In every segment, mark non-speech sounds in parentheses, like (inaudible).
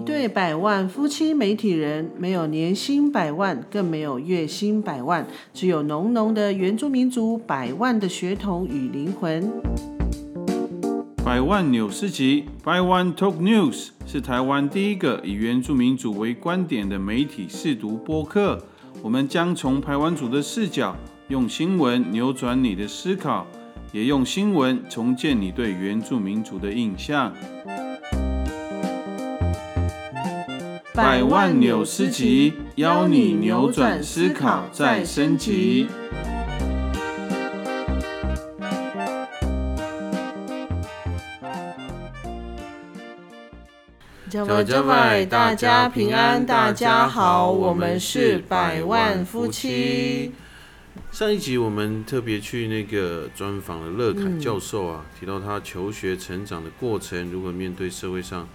一对百万夫妻媒体人，没有年薪百万，更没有月薪百万，只有浓浓的原住民族百万的血统与灵魂。百万纽斯集，百万 Talk News 是台湾第一个以原住民族为观点的媒体试读播客。我们将从台湾族的视角，用新闻扭转你的思考，也用新闻重建你对原住民族的印象。百万纽斯集，邀你扭转思考，再升级。加外加外，大家平安，大家好，我们是百万夫妻。上一集我们特别去那个专访了乐凯教授啊，提到他求学成长的过程，如何面对社会上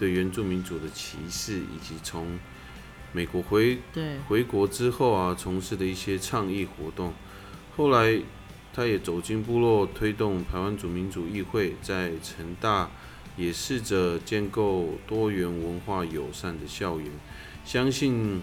对原住民族的歧视，以及从美国回回国之后啊，从事的一些倡议活动。后来他也走进部落，推动台湾族民主议会，在成大也试着建构多元文化友善的校园。相信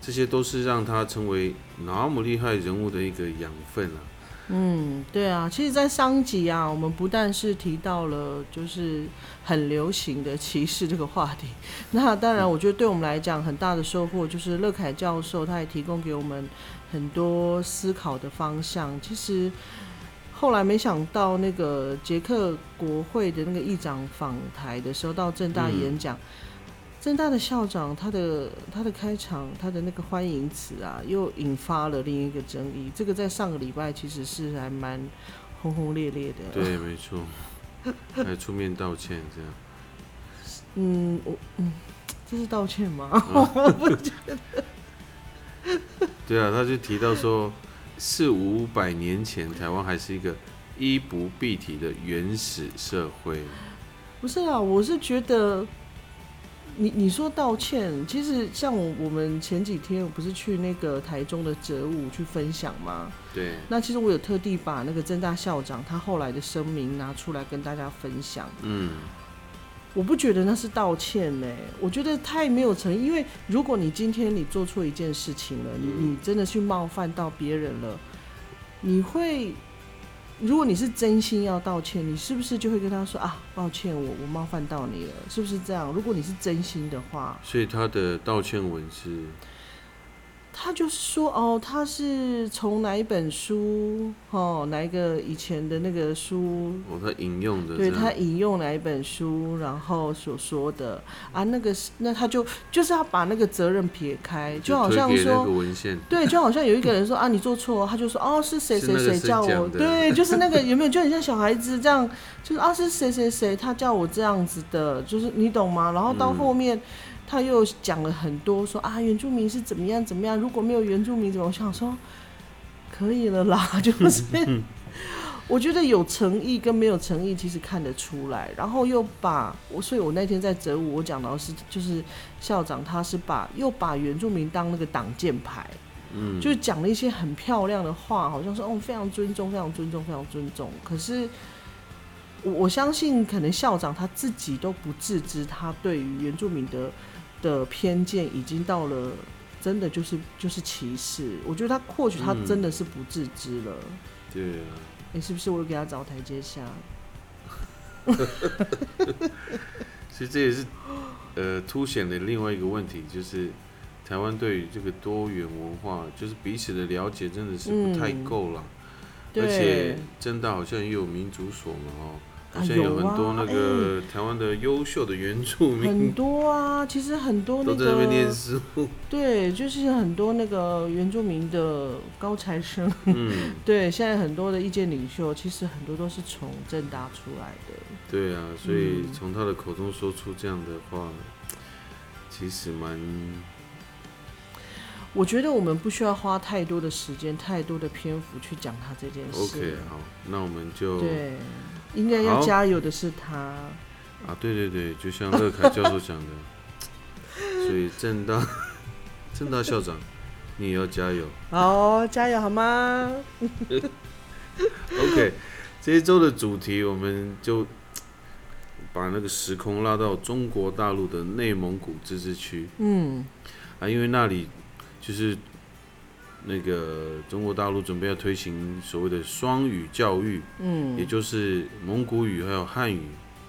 这些都是让他成为那么厉害人物的一个养分啊。嗯，对啊，其实，在上集啊，我们不但是提到了就是很流行的歧视这个话题，那当然，我觉得对我们来讲很大的收获就是乐凯教授他也提供给我们很多思考的方向。其实后来没想到，那个捷克国会的那个议长访台的时候，到正大演讲。正大的校长，他的他的开场，他的那个欢迎词啊，又引发了另一个争议。这个在上个礼拜其实是还蛮轰轰烈烈的。对，没错，还出面道歉这样。(laughs) 嗯，我嗯，这是道歉吗？(laughs) 我不觉得。(laughs) 对啊，他就提到说，四五百年前台湾还是一个衣不蔽体的原始社会。不是啊，我是觉得。你你说道歉，其实像我我们前几天我不是去那个台中的哲武去分享吗？对。那其实我有特地把那个郑大校长他后来的声明拿出来跟大家分享。嗯。我不觉得那是道歉呢，我觉得太没有诚意。因为如果你今天你做错一件事情了，你你真的去冒犯到别人了，你会。如果你是真心要道歉，你是不是就会跟他说啊，抱歉，我我冒犯到你了，是不是这样？如果你是真心的话，所以他的道歉文是。他就是说，哦，他是从哪一本书，哦，哪一个以前的那个书，哦，他引用的，对他引用哪一本书，然后所说的。啊，那个是，那他就就是要把那个责任撇开，就好像说，对，就好像有一个人说啊，你做错，他就说哦，是谁谁谁叫我，对，就是那个有没有，就很像小孩子这样，就是啊，是谁谁谁，他叫我这样子的，就是你懂吗？然后到后面。他又讲了很多，说啊，原住民是怎么样怎么样，如果没有原住民怎么？我想说，可以了啦，(laughs) 就是，(laughs) 我觉得有诚意跟没有诚意其实看得出来。然后又把我，所以我那天在泽武，我讲到是就是校长他是把又把原住民当那个挡箭牌，嗯，就是讲了一些很漂亮的话，好像说哦非常尊重，非常尊重，非常尊重。可是。我我相信，可能校长他自己都不自知，他对于原住民的的偏见已经到了真的就是就是歧视。我觉得他或许他真的是不自知了。对啊。你是不是我给他找台阶下？(laughs) 其实这也是呃凸显了另外一个问题，就是台湾对于这个多元文化，就是彼此的了解真的是不太够了。而且真的好像也有民族所嘛哦。现在有很多那个台湾的优秀的原住民，很多啊，其实很多那个都在那边念书。(laughs) 对，就是很多那个原住民的高材生。嗯，(laughs) 对，现在很多的意见领袖，其实很多都是从政大出来的。对啊，所以从他的口中说出这样的话，其实蛮……我觉得我们不需要花太多的时间、太多的篇幅去讲他这件事。OK，好，那我们就对。应该要加油的是他啊！对对对，就像乐凯教授讲的，(laughs) 所以正大正大校长，你也要加油好，加油好吗？(laughs) OK，这一周的主题我们就把那个时空拉到中国大陆的内蒙古自治区。嗯，啊，因为那里就是那个中国大陆准备要推行所谓的双语教育，嗯，也就是蒙古语还有汉语，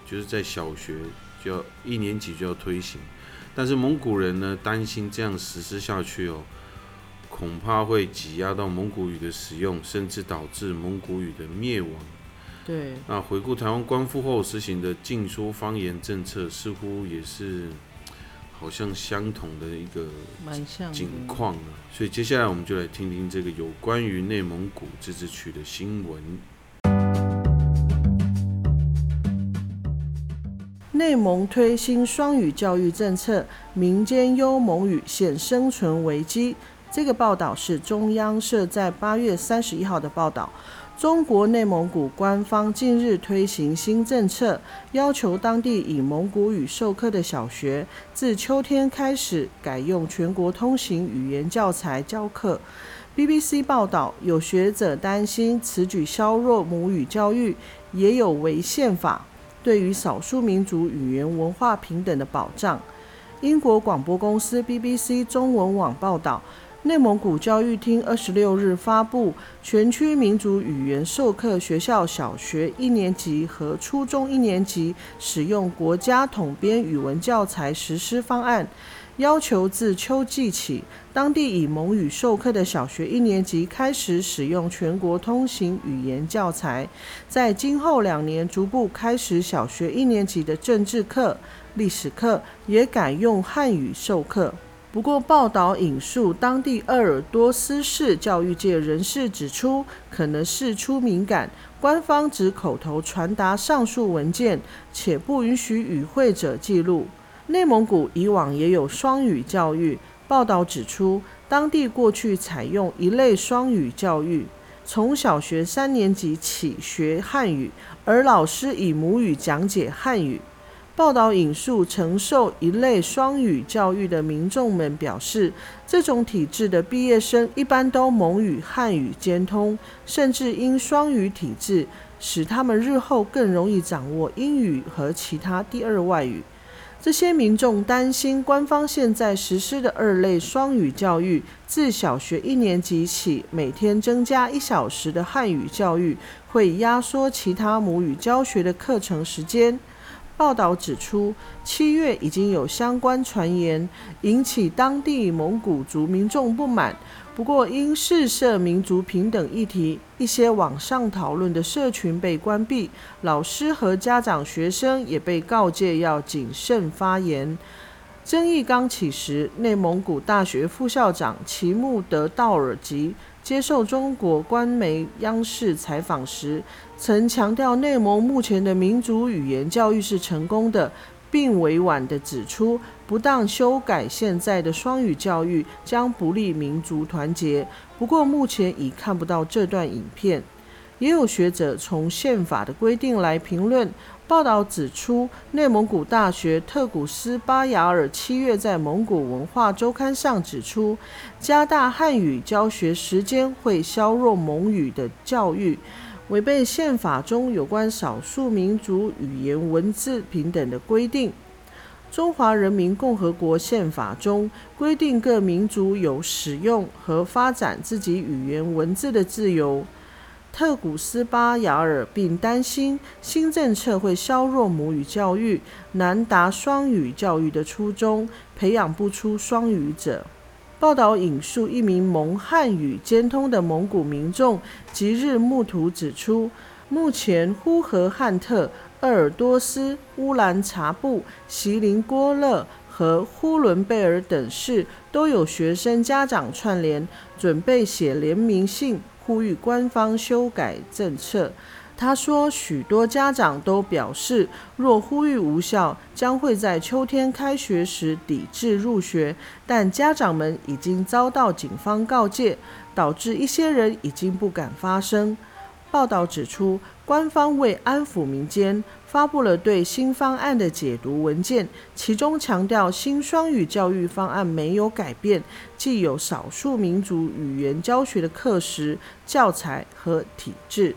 就是在小学就要一年级就要推行。但是蒙古人呢，担心这样实施下去哦，恐怕会挤压到蒙古语的使用，甚至导致蒙古语的灭亡。对，那回顾台湾光复后实行的禁说方言政策，似乎也是好像相同的一个景况啊。所以接下来我们就来听听这个有关于内蒙古自治区的新闻。内蒙推新双语教育政策，民间优蒙语现生存危机。这个报道是中央社在八月三十一号的报道。中国内蒙古官方近日推行新政策，要求当地以蒙古语授课的小学自秋天开始改用全国通行语言教材教课。BBC 报道，有学者担心此举削弱母语教育，也有违宪法对于少数民族语言文化平等的保障。英国广播公司 BBC 中文网报道。内蒙古教育厅二十六日发布全区民族语言授课学校小学一年级和初中一年级使用国家统编语文教材实施方案，要求自秋季起，当地以蒙语授课的小学一年级开始使用全国通行语言教材，在今后两年逐步开始小学一年级的政治课、历史课也改用汉语授课。不过，报道引述当地鄂尔多斯市教育界人士指出，可能事出敏感，官方只口头传达上述文件，且不允许与会者记录。内蒙古以往也有双语教育，报道指出，当地过去采用一类双语教育，从小学三年级起学汉语，而老师以母语讲解汉语。报道引述承受一类双语教育的民众们表示，这种体制的毕业生一般都蒙语汉语兼通，甚至因双语体制使他们日后更容易掌握英语和其他第二外语。这些民众担心，官方现在实施的二类双语教育，自小学一年级起每天增加一小时的汉语教育，会压缩其他母语教学的课程时间。报道指出，七月已经有相关传言引起当地蒙古族民众不满。不过，因试涉民族平等议题，一些网上讨论的社群被关闭，老师和家长、学生也被告诫要谨慎发言。争议刚起时，内蒙古大学副校长齐木德道尔吉。接受中国官媒央视采访时，曾强调内蒙目前的民族语言教育是成功的，并委婉地指出，不当修改现在的双语教育将不利民族团结。不过，目前已看不到这段影片。也有学者从宪法的规定来评论。报道指出，内蒙古大学特古斯巴雅尔七月在《蒙古文化周刊》上指出，加大汉语教学时间会削弱蒙语的教育，违背宪法中有关少数民族语言文字平等的规定。中华人民共和国宪法中规定，各民族有使用和发展自己语言文字的自由。特古斯巴雅尔并担心新政策会削弱母语教育，难达双语教育的初衷，培养不出双语者。报道引述一名蒙汉语兼通的蒙古民众吉日木图指出，目前呼和浩特、鄂尔多斯、乌兰察布、锡林郭勒和呼伦贝尔等市都有学生家长串联，准备写联名信。呼吁官方修改政策。他说，许多家长都表示，若呼吁无效，将会在秋天开学时抵制入学。但家长们已经遭到警方告诫，导致一些人已经不敢发声。报道指出，官方为安抚民间。发布了对新方案的解读文件，其中强调新双语教育方案没有改变既有少数民族语言教学的课时、教材和体制。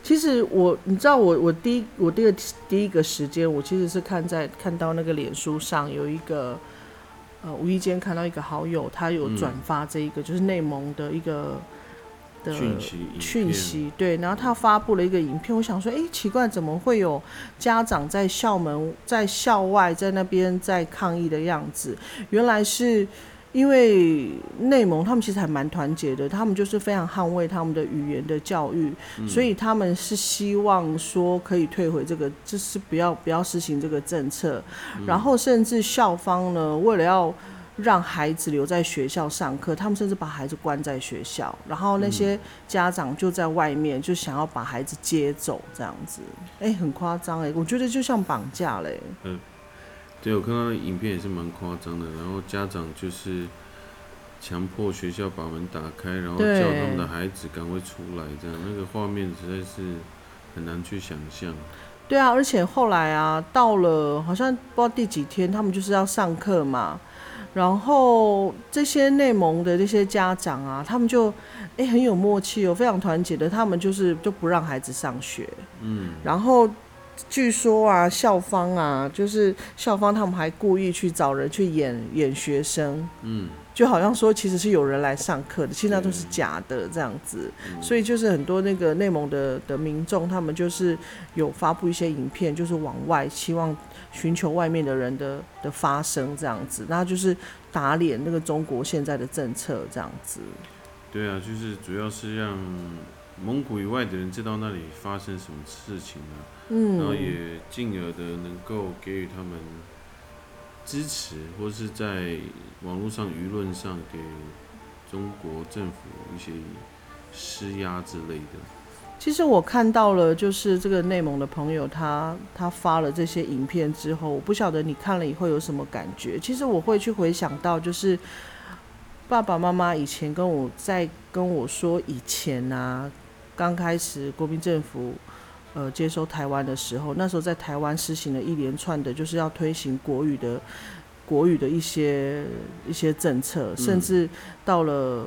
其实我，你知道我我第一我第一个第一个时间，我其实是看在看到那个脸书上有一个，呃，无意间看到一个好友，他有转发这一个，就是内蒙的一个的讯息，对，然后他发布了一个影片，我想说，哎，奇怪，怎么会有家长在校门在校外在那边在抗议的样子？原来是。因为内蒙他们其实还蛮团结的，他们就是非常捍卫他们的语言的教育，所以他们是希望说可以退回这个，就是不要不要实行这个政策，然后甚至校方呢，为了要让孩子留在学校上课，他们甚至把孩子关在学校，然后那些家长就在外面就想要把孩子接走，这样子，哎，很夸张哎，我觉得就像绑架嘞。嗯对，我看到影片也是蛮夸张的，然后家长就是强迫学校把门打开，然后叫他们的孩子赶快出来，这样那个画面实在是很难去想象。对啊，而且后来啊，到了好像不知道第几天，他们就是要上课嘛，然后这些内蒙的这些家长啊，他们就哎很有默契哦，非常团结的，他们就是就不让孩子上学，嗯，然后。据说啊，校方啊，就是校方他们还故意去找人去演演学生，嗯，就好像说其实是有人来上课的，其实那都是假的这样子。所以就是很多那个内蒙的的民众，他们就是有发布一些影片，就是往外希望寻求外面的人的的发声这样子，那就是打脸那个中国现在的政策这样子。对啊，就是主要是让蒙古以外的人知道那里发生什么事情了。嗯，然后也进而的能够给予他们支持，或是在网络上舆论上给中国政府一些施压之类的。其实我看到了，就是这个内蒙的朋友，他他发了这些影片之后，我不晓得你看了以后有什么感觉。其实我会去回想到，就是爸爸妈妈以前跟我在跟我说，以前啊，刚开始国民政府。呃，接收台湾的时候，那时候在台湾实行了一连串的，就是要推行国语的国语的一些一些政策，甚至到了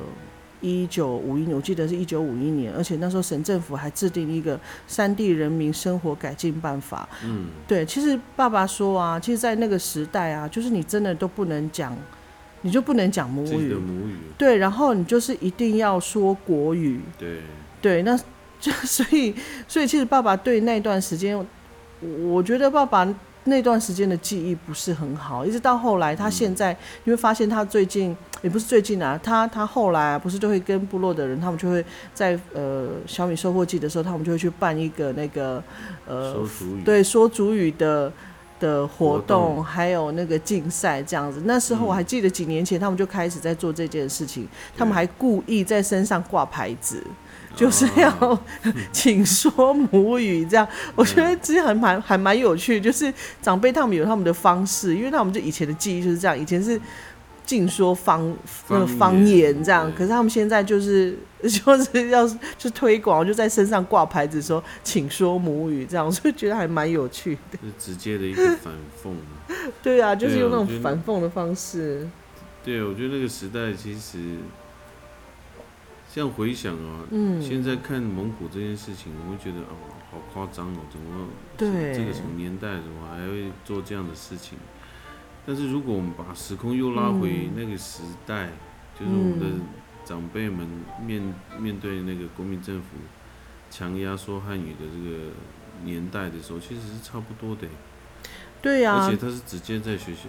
一九五一年，我记得是一九五一年，而且那时候省政府还制定一个三地人民生活改进办法。嗯，对，其实爸爸说啊，其实，在那个时代啊，就是你真的都不能讲，你就不能讲母语，母语，对，然后你就是一定要说国语，对，对，那。就所以，所以其实爸爸对那段时间，我觉得爸爸那段时间的记忆不是很好。一直到后来，他现在你会发现，他最近也不是最近啊，他他后来啊，不是就会跟部落的人，他们就会在呃小米收获季的时候，他们就会去办一个那个呃对说主语的的活动，还有那个竞赛这样子。那时候我还记得几年前，他们就开始在做这件事情，他们还故意在身上挂牌子。就是要 (laughs) 请说母语，这样我觉得其实还蛮还蛮有趣。就是长辈他们有他们的方式，因为他们就以前的记忆就是这样，以前是尽说方那个方言这样，可是他们现在就是 (laughs) 就是要去推广，就在身上挂牌子说请说母语这样，所以觉得还蛮有趣的。是直接的一个反讽。(laughs) 对啊，就是用那种反讽的方式。对，我觉得那个时代其实。这样回想啊，现在看蒙古这件事情，我会觉得哦，好夸张哦，怎么这个什么年代，怎么还会做这样的事情？但是如果我们把时空又拉回那个时代，就是我们的长辈们面面对那个国民政府强压说汉语的这个年代的时候，其实是差不多的。对呀，而且他是直接在学校，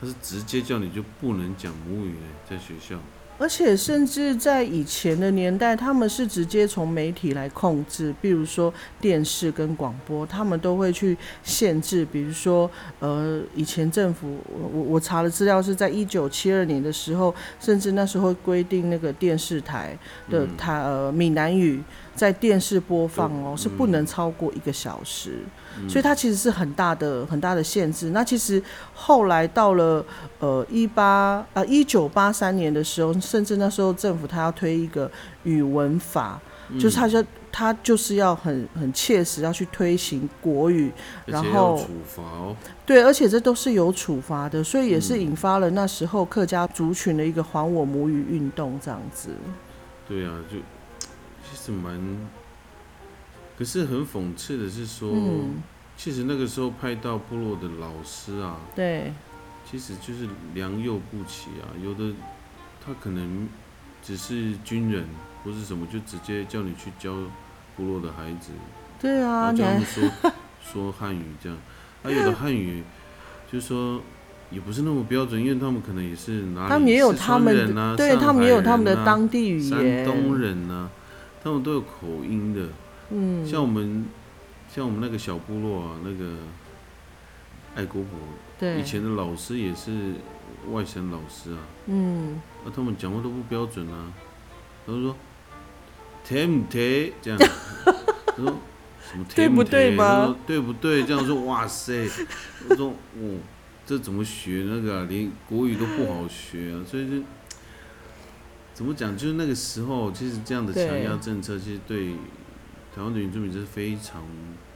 他是直接叫你就不能讲母语在学校。而且，甚至在以前的年代，他们是直接从媒体来控制，比如说电视跟广播，他们都会去限制。比如说，呃，以前政府，我我查的资料是在一九七二年的时候，甚至那时候规定那个电视台的台呃闽南语在电视播放哦，是不能超过一个小时。所以它其实是很大的很大的限制。那其实后来到了呃一八呃一九八三年的时候，甚至那时候政府他要推一个语文法，就是他就他就是要很很切实要去推行国语，然后处罚哦，对，而且这都是有处罚的，所以也是引发了那时候客家族群的一个还我母语运动这样子。对啊，就其实蛮。可是很讽刺的是说，其实那个时候派到部落的老师啊，对，其实就是良莠不齐啊。有的他可能只是军人或是什么，就直接叫你去教部落的孩子，对啊，教他们说 (laughs) 说汉语这样。还有的汉语就是说也不是那么标准，因为他们可能也是哪里也有他们的，对他们也有他们的当地语言，山东人呐，他们都有口音的。嗯，像我们，像我们那个小部落啊，那个爱国婆，对，以前的老师也是外省老师啊，嗯，那他们讲话都不标准啊，他说，听不听这样，他说什么对不对吗？对不对？这样说，哇塞，我说，哦，这怎么学那个？连国语都不好学啊，所以就怎么讲？就是那个时候，其实这样的强压政策，其实对。台湾的原住民是非常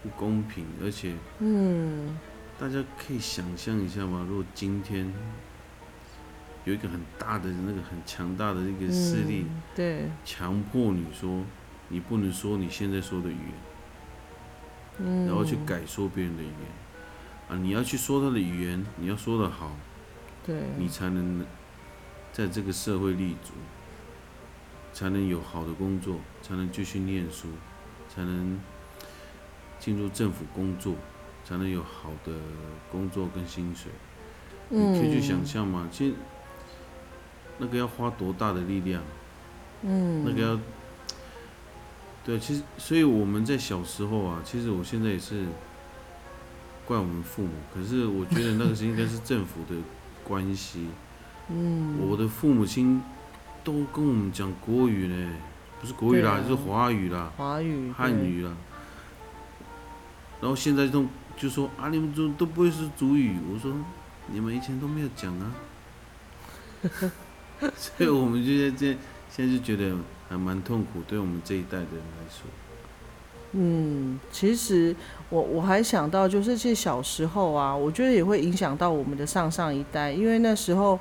不公平，而且，嗯，大家可以想象一下吗？如果今天有一个很大的那个很强大的一个势力，对，强迫你说你不能说你现在说的语言，嗯，然后去改说别人的语言，啊，你要去说他的语言，你要说的好，对，你才能在这个社会立足，才能有好的工作，才能继续念书。才能进入政府工作，才能有好的工作跟薪水。你可以去想象嘛？其实那个要花多大的力量？嗯，那个要对，其实所以我们在小时候啊，其实我现在也是怪我们父母，可是我觉得那个是应该是政府的关系。(laughs) 嗯，我的父母亲都跟我们讲国语呢。不是国语啦，就是华语啦，华语、汉语啦。然后现在都就说啊，你们都都不会是主语。我说你们以前都没有讲啊。(laughs) 所以我们就在这现在就觉得还蛮痛苦，对我们这一代的人来说。嗯，其实我我还想到，就是其实小时候啊，我觉得也会影响到我们的上上一代，因为那时候。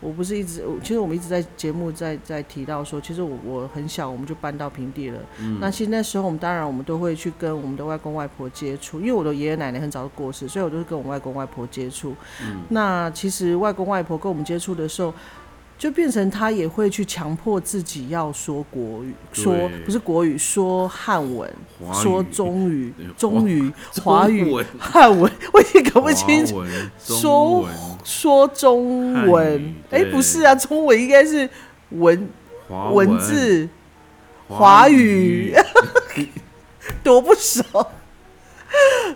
我不是一直，其实我们一直在节目在在提到说，其实我我很小我们就搬到平地了。嗯。那其实那时候我们当然我们都会去跟我们的外公外婆接触，因为我的爷爷奶奶很早就过世，所以我都是跟我外公外婆接触。嗯。那其实外公外婆跟我们接触的时候。就变成他也会去强迫自己要说国语，说不是国语，说汉文，说中语，中语，华语，(laughs) 汉文，(laughs) 我也搞不清楚。说说中文，哎，不是啊，中文应该是文文。字，华语，(laughs) 多不熟。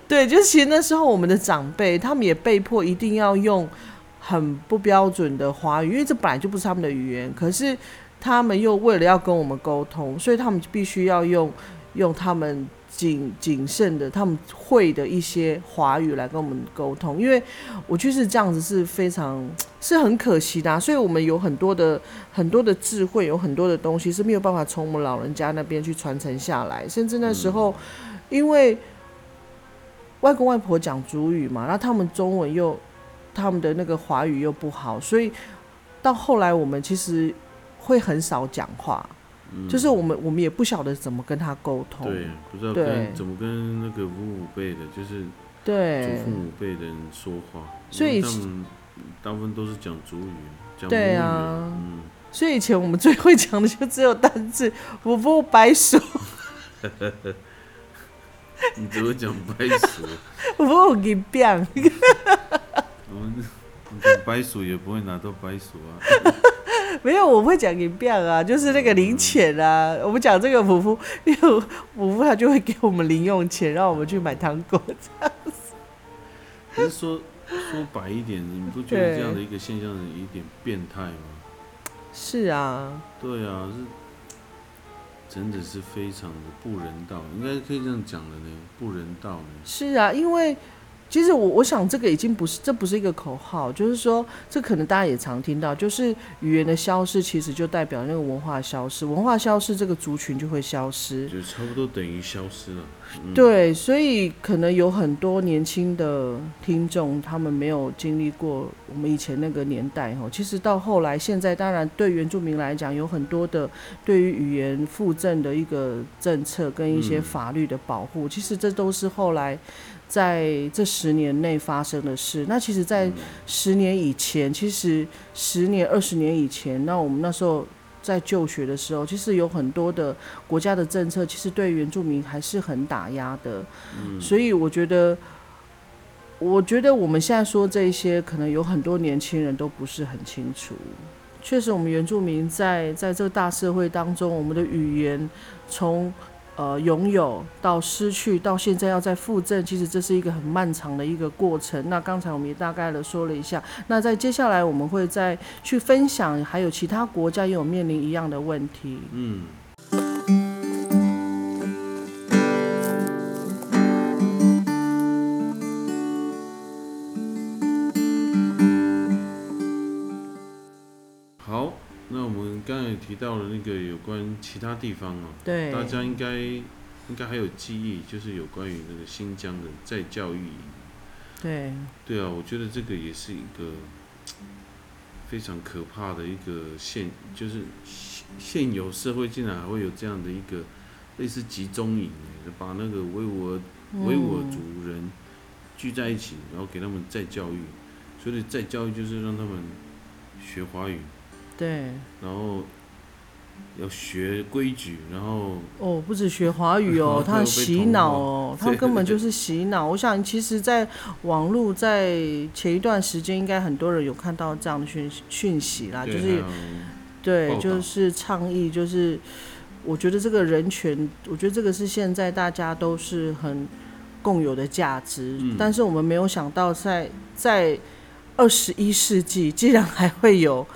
对，就其实那时候我们的长辈，他们也被迫一定要用。很不标准的华语，因为这本来就不是他们的语言。可是他们又为了要跟我们沟通，所以他们必须要用用他们谨谨慎的、他们会的一些华语来跟我们沟通。因为我觉得这样子是非常是很可惜的。所以我们有很多的很多的智慧，有很多的东西是没有办法从我们老人家那边去传承下来。甚至那时候，因为外公外婆讲主语嘛，那他们中文又。他们的那个华语又不好，所以到后来我们其实会很少讲话，就是我们我们也不晓得怎么跟他沟通，对，不知道跟怎么跟那个五五辈的，就是对。祖父母辈的人说话，所以他们大部分都是讲主语，讲对啊，嗯，所以以前我们最会讲的就只有单字“ (laughs) 我不白鼠”，(laughs) 你只会讲白鼠，(laughs) 我不给变。我们讲白鼠也不会拿到白鼠啊，(laughs) 没有，我会讲银票啊，就是那个零钱啊。我们讲这个普夫，因为普夫他就会给我们零用钱，让我们去买糖果这样子。(laughs) 可是说说白一点，你不觉得这样的一个现象有一点变态吗？是啊。对啊，是，真的是非常的不人道，应该可以这样讲的呢，不人道呢。是啊，因为。其实我我想这个已经不是，这不是一个口号，就是说，这可能大家也常听到，就是语言的消失，其实就代表那个文化消失，文化消失，这个族群就会消失，就差不多等于消失了。对，所以可能有很多年轻的听众，他们没有经历过我们以前那个年代哈。其实到后来，现在当然对原住民来讲，有很多的对于语言附赠的一个政策跟一些法律的保护，其实这都是后来。在这十年内发生的事，那其实，在十年以前，其实十年、二十年以前，那我们那时候在就学的时候，其实有很多的国家的政策，其实对原住民还是很打压的。所以我觉得，我觉得我们现在说这些，可能有很多年轻人都不是很清楚。确实，我们原住民在在这个大社会当中，我们的语言从。呃，拥有到失去到现在要再复证，其实这是一个很漫长的一个过程。那刚才我们也大概的说了一下，那在接下来我们会再去分享，还有其他国家也有面临一样的问题。嗯。提到了那个有关其他地方哦，对，大家应该应该还有记忆，就是有关于那个新疆的再教育营。对，对啊，我觉得这个也是一个 (tsk) 非常可怕的一个现，就是现有社会竟然还会有这样的一个类似集中营，把那个维吾尔维吾尔族人聚在一起，然后给他们再教育，所以再教育就是让他们学华语。对，然后。要学规矩，然后哦，不止学华语哦，(laughs) 他洗脑哦，(laughs) 他根本就是洗脑。我想，其实，在网络在前一段时间，应该很多人有看到这样的讯讯息啦，就是对，就是倡议，就是我觉得这个人权，我觉得这个是现在大家都是很共有的价值，但是我们没有想到，在在二十一世纪，竟然还会有。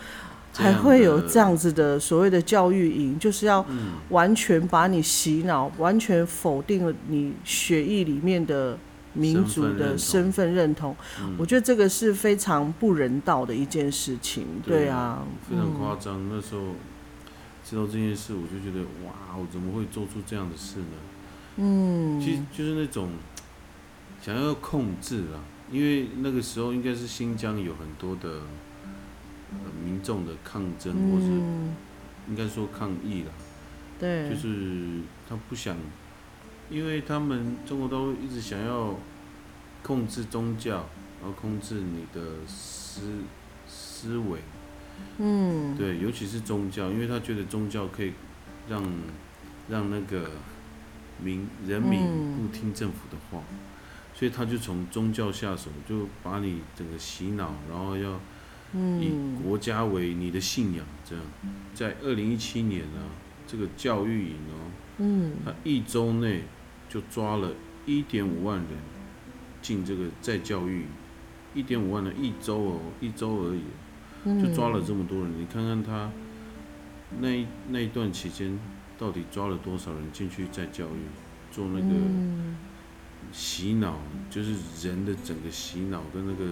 还会有这样子的所谓的教育营，就是要完全把你洗脑，完全否定了你血液里面的民族的身份认同。我觉得这个是非常不人道的一件事情。对啊，非常夸张。那时候知道这件事，我就觉得哇，我怎么会做出这样的事呢？嗯，其实就是那种想要控制啊，因为那个时候应该是新疆有很多的。民众的抗争，或是应该说抗议了，对，就是他不想，因为他们中国都一直想要控制宗教，然后控制你的思思维，嗯，对，尤其是宗教，因为他觉得宗教可以让让那个民人民不听政府的话，所以他就从宗教下手，就把你整个洗脑，然后要。以国家为你的信仰，这样，在二零一七年呢，这个教育营哦，嗯，他一周内就抓了一点五万人进这个在教育，一点五万人一周哦，一周而已，就抓了这么多人，你看看他那那一段期间到底抓了多少人进去在教育做那个洗脑，就是人的整个洗脑跟那个。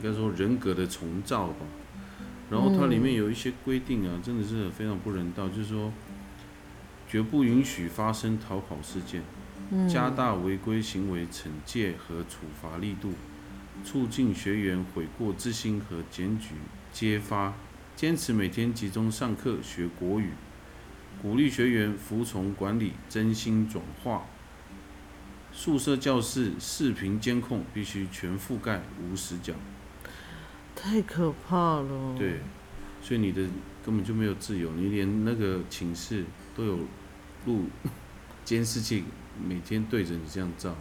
应该说人格的重造吧，然后它里面有一些规定啊，真的是非常不人道，就是说绝不允许发生逃跑事件，加大违规行为惩戒和处罚力度，促进学员悔过自新和检举揭发，坚持每天集中上课学国语，鼓励学员服从管理，真心转化。宿舍教室视频监控必须全覆盖，无死角。太可怕了。对，所以你的根本就没有自由，你连那个寝室都有录监视器，每天对着你这样照，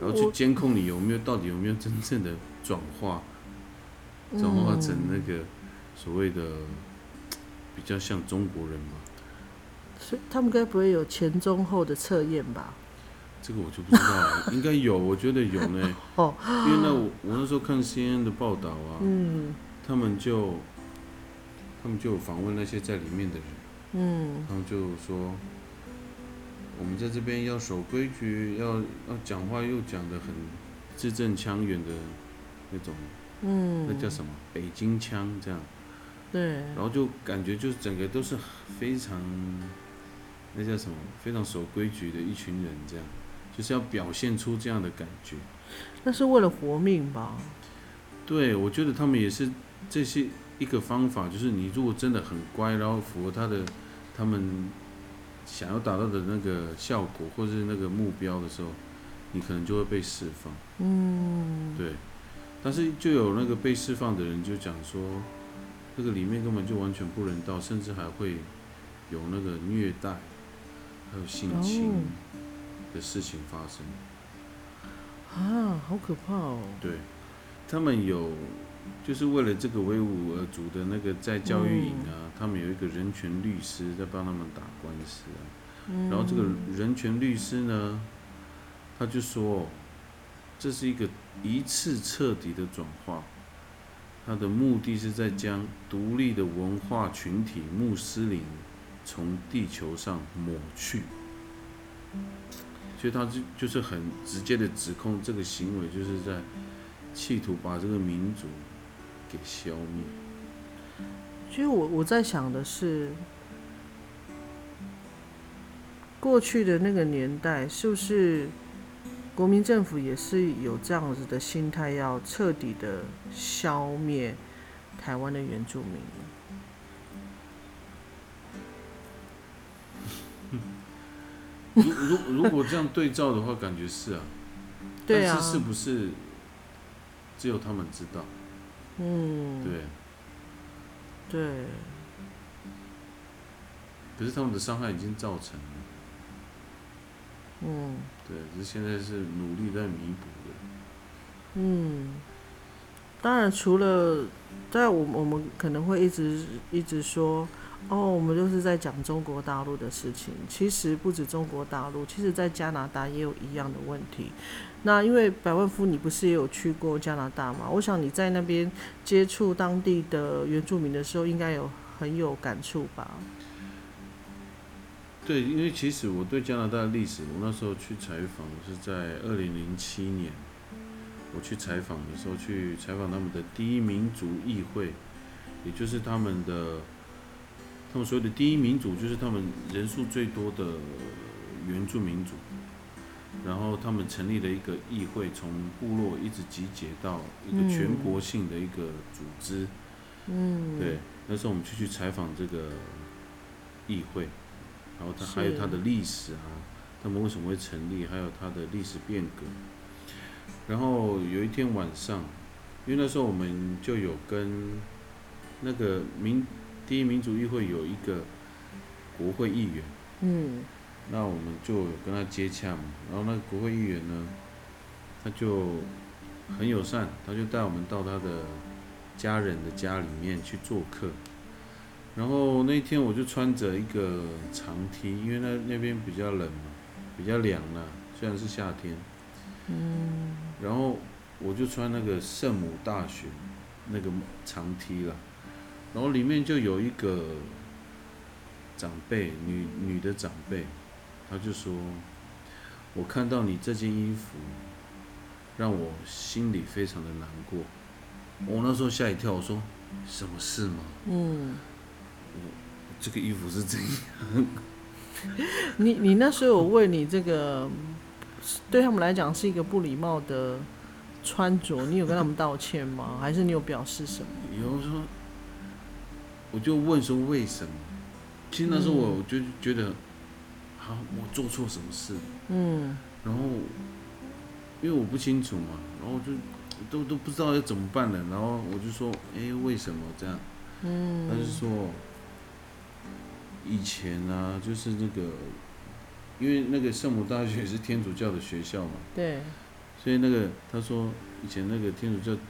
然后去监控你有没有到底有没有真正的转化，转化成那个所谓的比较像中国人嘛。所以他们该不会有前中后的测验吧？这个我就不知道了，应该有，我觉得有呢。(laughs) 哦，因为那我我那时候看 CNN 的报道啊，嗯，他们就他们就访问那些在里面的人，嗯，他们就说，我们在这边要守规矩，要要讲话又讲的很字正腔圆的那种，嗯，那叫什么？北京腔这样，对，然后就感觉就是整个都是非常，那叫什么？非常守规矩的一群人这样，就是要表现出这样的感觉。那是为了活命吧？对，我觉得他们也是这些一个方法，就是你如果真的很乖，然后符合他的他们想要达到的那个效果或者是那个目标的时候，你可能就会被释放。嗯，对。但是就有那个被释放的人就讲说，那个里面根本就完全不人道，甚至还会有那个虐待，还有性侵的事情发生。啊，好可怕哦！对，他们有就是为了这个维吾尔族的那个在教育营啊，他们有一个人权律师在帮他们打官司啊。然后这个人权律师呢，他就说，这是一个一次彻底的转化，他的目的是在将独立的文化群体穆斯林从地球上抹去。所以他就就是很直接的指控，这个行为就是在企图把这个民族给消灭。其实我我在想的是，过去的那个年代，是不是国民政府也是有这样子的心态，要彻底的消灭台湾的原住民？如如如果这样对照的话，感觉是啊，(laughs) 对啊，但是是不是只有他们知道？嗯，对，对。可是他们的伤害已经造成了，嗯，对，只是现在是努力在弥补的。嗯，当然，除了在我我们可能会一直一直说。哦，我们就是在讲中国大陆的事情。其实不止中国大陆，其实在加拿大也有一样的问题。那因为百万富，你不是也有去过加拿大吗？我想你在那边接触当地的原住民的时候，应该有很有感触吧？对，因为其实我对加拿大的历史，我那时候去采访是在二零零七年，我去采访的时候去采访他们的第一民族议会，也就是他们的。他们所谓的第一民族，就是他们人数最多的原住民族，然后他们成立了一个议会，从部落一直集结到一个全国性的一个组织。嗯，对，那时候我们就去采访这个议会，然后它还有它的历史啊，他们为什么会成立，还有它的历史变革。然后有一天晚上，因为那时候我们就有跟那个民。第一民主议会有一个国会议员，嗯，那我们就跟他接洽嘛。然后那个国会议员呢，他就很友善，他就带我们到他的家人的家里面去做客。然后那天我就穿着一个长 T，因为那那边比较冷嘛，比较凉啦，虽然是夏天。嗯。然后我就穿那个圣母大学那个长 T 了。然后里面就有一个长辈，女女的长辈，她就说：“我看到你这件衣服，让我心里非常的难过。”我那时候吓一跳，我说：“什么事吗？”嗯，我这个衣服是怎样？你你那时候有问你这个，对他们来讲是一个不礼貌的穿着，你有跟他们道歉吗？还是你有表示什么？有说。我就问说为什么？其实那时候我就觉得，好，我做错什么事？嗯。然后，因为我不清楚嘛，然后就都都不知道要怎么办了。然后我就说，哎，为什么这样？嗯。他就说，以前呢，就是那个，因为那个圣母大学是天主教的学校嘛。对。所以那个他说，以前那个天主教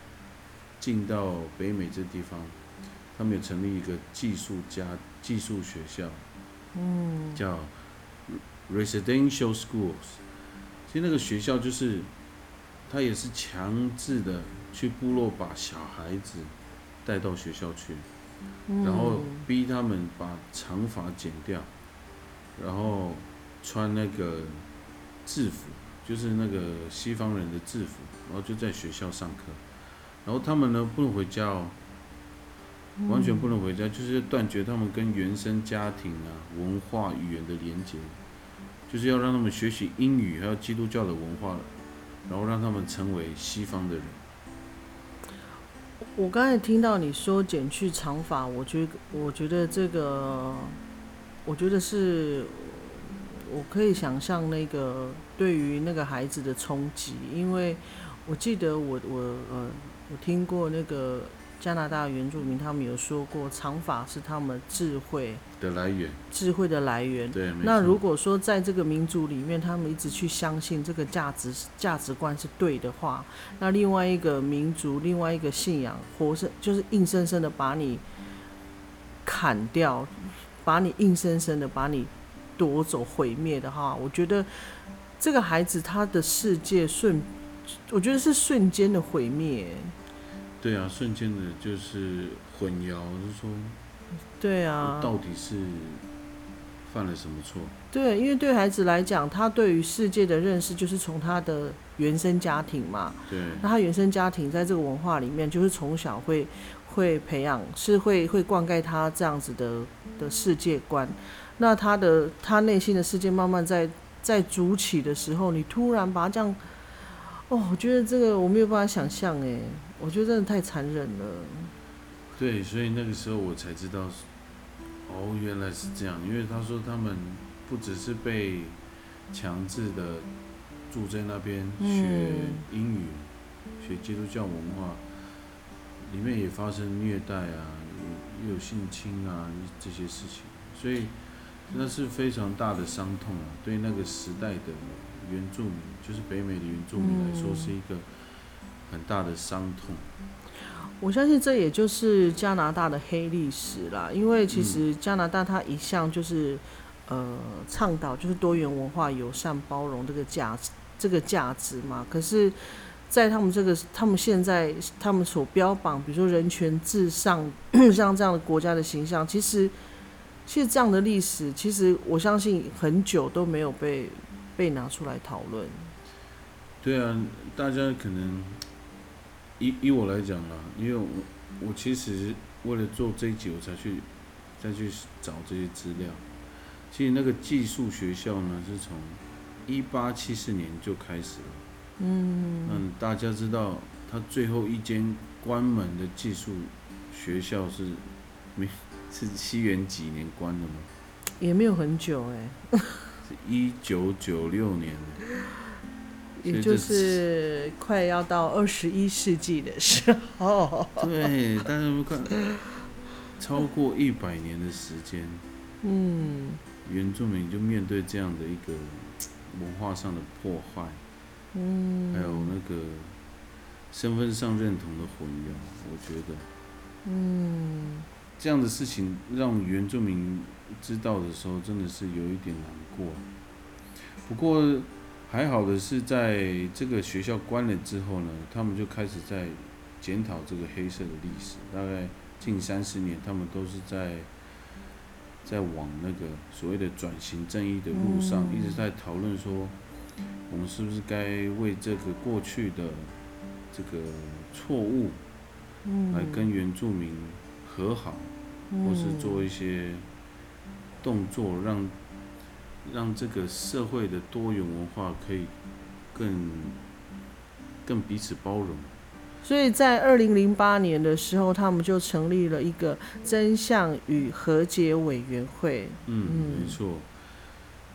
进到北美这地方。他们有成立一个技术家技术学校，嗯，叫 residential schools。其实那个学校就是，他也是强制的去部落把小孩子带到学校去，然后逼他们把长发剪掉，然后穿那个制服，就是那个西方人的制服，然后就在学校上课，然后他们呢不能回家哦，完全不能回家，就是断绝他们跟原生家庭啊、文化、语言的连接，就是要让他们学习英语，还有基督教的文化，然后让他们成为西方的人。我刚才听到你说减去长发，我觉得我觉得这个，我觉得是，我可以想象那个对于那个孩子的冲击，因为我记得我我呃，我听过那个。加拿大原住民他们有说过，长发是他们智慧的来源，智慧的来源。对，那如果说在这个民族里面，他们一直去相信这个价值价值观是对的话，那另外一个民族，另外一个信仰，活生就是硬生生的把你砍掉，把你硬生生的把你夺走、毁灭的话，我觉得这个孩子他的世界瞬，我觉得是瞬间的毁灭。对啊，瞬间的就是混淆，是说，对啊，到底是犯了什么错？对，因为对孩子来讲，他对于世界的认识就是从他的原生家庭嘛。对。那他原生家庭在这个文化里面，就是从小会会培养，是会会灌溉他这样子的的世界观。那他的他内心的世界慢慢在在筑起的时候，你突然把他这样，哦，我觉得这个我没有办法想象哎。我觉得真的太残忍了。对，所以那个时候我才知道，哦，原来是这样。因为他说他们不只是被强制的住在那边学英语、学基督教文化，里面也发生虐待啊，也有性侵啊这些事情，所以那是非常大的伤痛啊。对那个时代的原住民，就是北美的原住民来说，是一个。很大的伤痛，我相信这也就是加拿大的黑历史啦。因为其实加拿大它一向就是呃倡导就是多元文化、友善包容这个价值这个价值嘛。可是，在他们这个他们现在他们所标榜，比如说人权至上 (clears throat) 像这样的国家的形象，其实其实这样的历史，其实我相信很久都没有被被拿出来讨论。对啊，大家可能。以以我来讲啦，因为我我其实为了做这一集，我才去再去找这些资料。其实那个寄宿学校呢，是从一八七四年就开始了。嗯。嗯，大家知道，他最后一间关门的寄宿学校是没是西元几年关的吗？也没有很久哎。是一九九六年。也就是快要到二十一世纪的时候，对，但是我看超过一百年的时间，嗯，原住民就面对这样的一个文化上的破坏，嗯，还有那个身份上认同的混淆，我觉得，嗯，这样的事情让原住民知道的时候，真的是有一点难过，不过。还好的是，在这个学校关了之后呢，他们就开始在检讨这个黑色的历史。大概近三十年，他们都是在在往那个所谓的转型正义的路上，一直在讨论说，我们是不是该为这个过去的这个错误，来跟原住民和好，或是做一些动作让。让这个社会的多元文化可以更更彼此包容。所以在二零零八年的时候，他们就成立了一个真相与和解委员会。嗯，没错。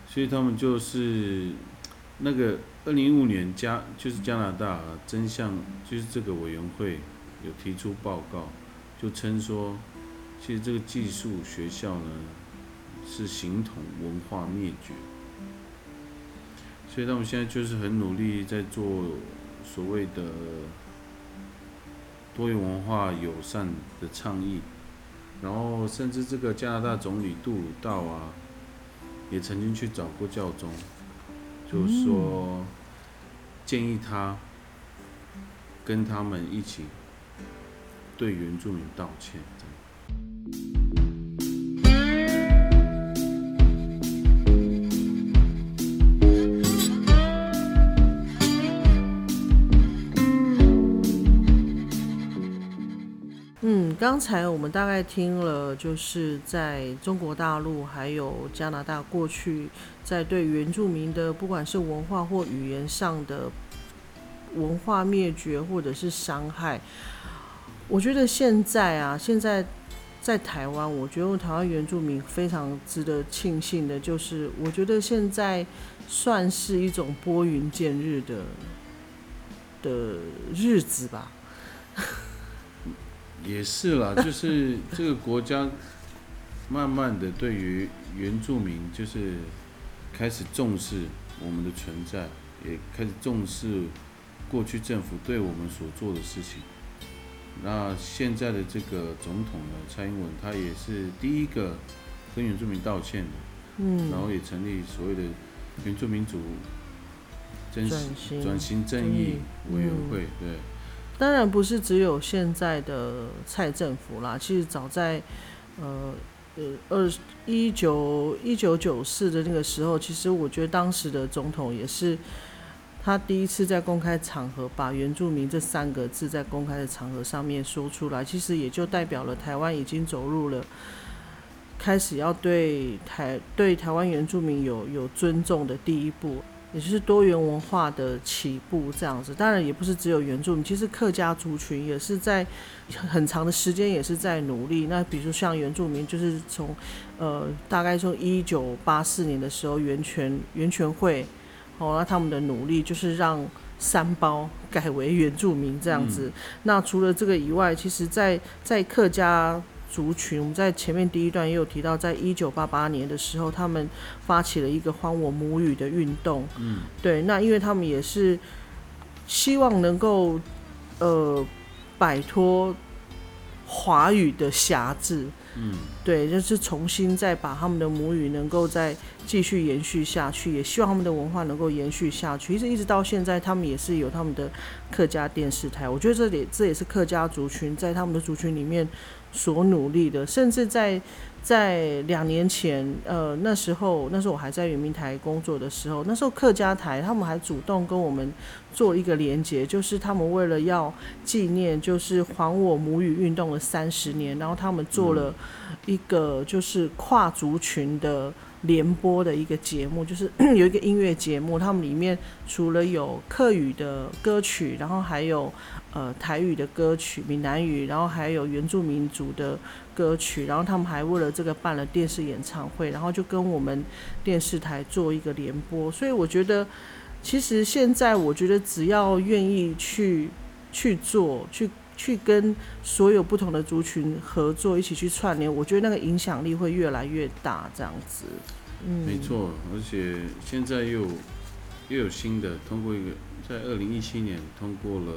所以他们就是那个二零一五年加就是加拿大真相就是这个委员会有提出报告，就称说，其实这个技术学校呢。是形同文化灭绝，所以他们现在就是很努力在做所谓的多元文化友善的倡议，然后甚至这个加拿大总理杜鲁道啊，也曾经去找过教宗，就说建议他跟他们一起对原住民道歉。刚才我们大概听了，就是在中国大陆还有加拿大过去在对原住民的，不管是文化或语言上的文化灭绝或者是伤害，我觉得现在啊，现在在台湾，我觉得台湾原住民非常值得庆幸的，就是我觉得现在算是一种拨云见日的的日子吧。也是啦，就 (laughs) 是这个国家慢慢的对于原住民就是开始重视我们的存在，也开始重视过去政府对我们所做的事情。那现在的这个总统呢，蔡英文他也是第一个跟原住民道歉的，嗯，然后也成立所谓的原住民族真转转型正义委员会，对。当然不是只有现在的蔡政府啦，其实早在呃呃二一九一九九四的那个时候，其实我觉得当时的总统也是他第一次在公开场合把原住民这三个字在公开的场合上面说出来，其实也就代表了台湾已经走入了开始要对台对台湾原住民有有尊重的第一步。也就是多元文化的起步这样子，当然也不是只有原住民，其实客家族群也是在很长的时间也是在努力。那比如像原住民，就是从呃大概从一九八四年的时候，源泉源泉会哦，那他们的努力就是让三包改为原住民这样子。那除了这个以外，其实在在客家。族群，我们在前面第一段也有提到，在一九八八年的时候，他们发起了一个还我母语的运动。嗯，对，那因为他们也是希望能够呃摆脱华语的辖制。嗯，对，就是重新再把他们的母语能够再继续延续下去，也希望他们的文化能够延续下去。其实一直到现在，他们也是有他们的客家电视台。我觉得这里这也是客家族群在他们的族群里面。所努力的，甚至在在两年前，呃，那时候那时候我还在圆明台工作的时候，那时候客家台他们还主动跟我们做一个连接，就是他们为了要纪念，就是还我母语运动的三十年，然后他们做了一个就是跨族群的。联播的一个节目，就是 (coughs) 有一个音乐节目，他们里面除了有客语的歌曲，然后还有呃台语的歌曲、闽南语，然后还有原住民族的歌曲，然后他们还为了这个办了电视演唱会，然后就跟我们电视台做一个联播。所以我觉得，其实现在我觉得只要愿意去去做，去去跟所有不同的族群合作，一起去串联，我觉得那个影响力会越来越大，这样子。嗯，没错，而且现在又又有新的，通过一个在二零一七年通过了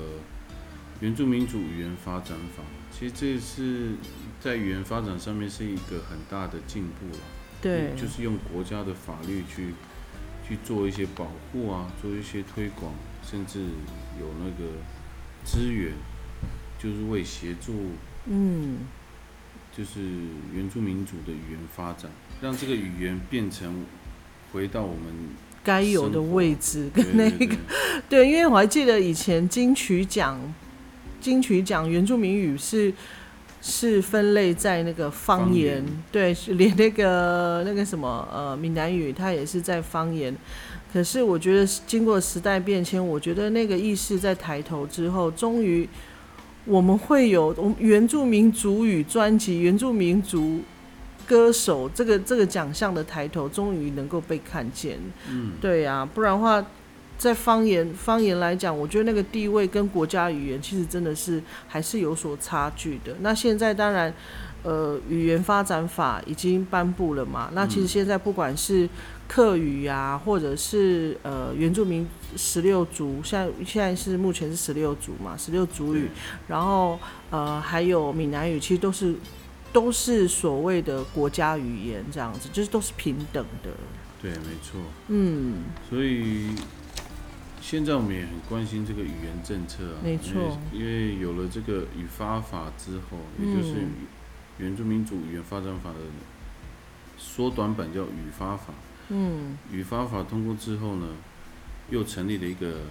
原住民族语言发展法，其实这是在语言发展上面是一个很大的进步了。对，就是用国家的法律去去做一些保护啊，做一些推广，甚至有那个资源。就是为协助，嗯，就是原住民族的语言发展，让这个语言变成回到我们该有的位置跟那个，对，因为我还记得以前金曲奖，金曲奖原住民语是是分类在那个方言，对，连那个那个什么呃闽南语，它也是在方言。可是我觉得经过时代变迁，我觉得那个意识在抬头之后，终于。我们会有我们原住民族语专辑、原住民族歌手这个这个奖项的抬头，终于能够被看见。嗯，对呀，不然的话，在方言方言来讲，我觉得那个地位跟国家语言其实真的是还是有所差距的。那现在当然，呃，语言发展法已经颁布了嘛，那其实现在不管是客语呀，或者是呃原住民十六族，现在现在是目前是十六族嘛，十六族语，然后呃还有闽南语，其实都是都是所谓的国家语言这样子，就是都是平等的。对，没错。嗯。所以现在我们也很关心这个语言政策啊，没错，因为有了这个语发法之后，也就是原住民族语言发展法的缩短版，叫语发法。嗯，语发法通过之后呢，又成立了一个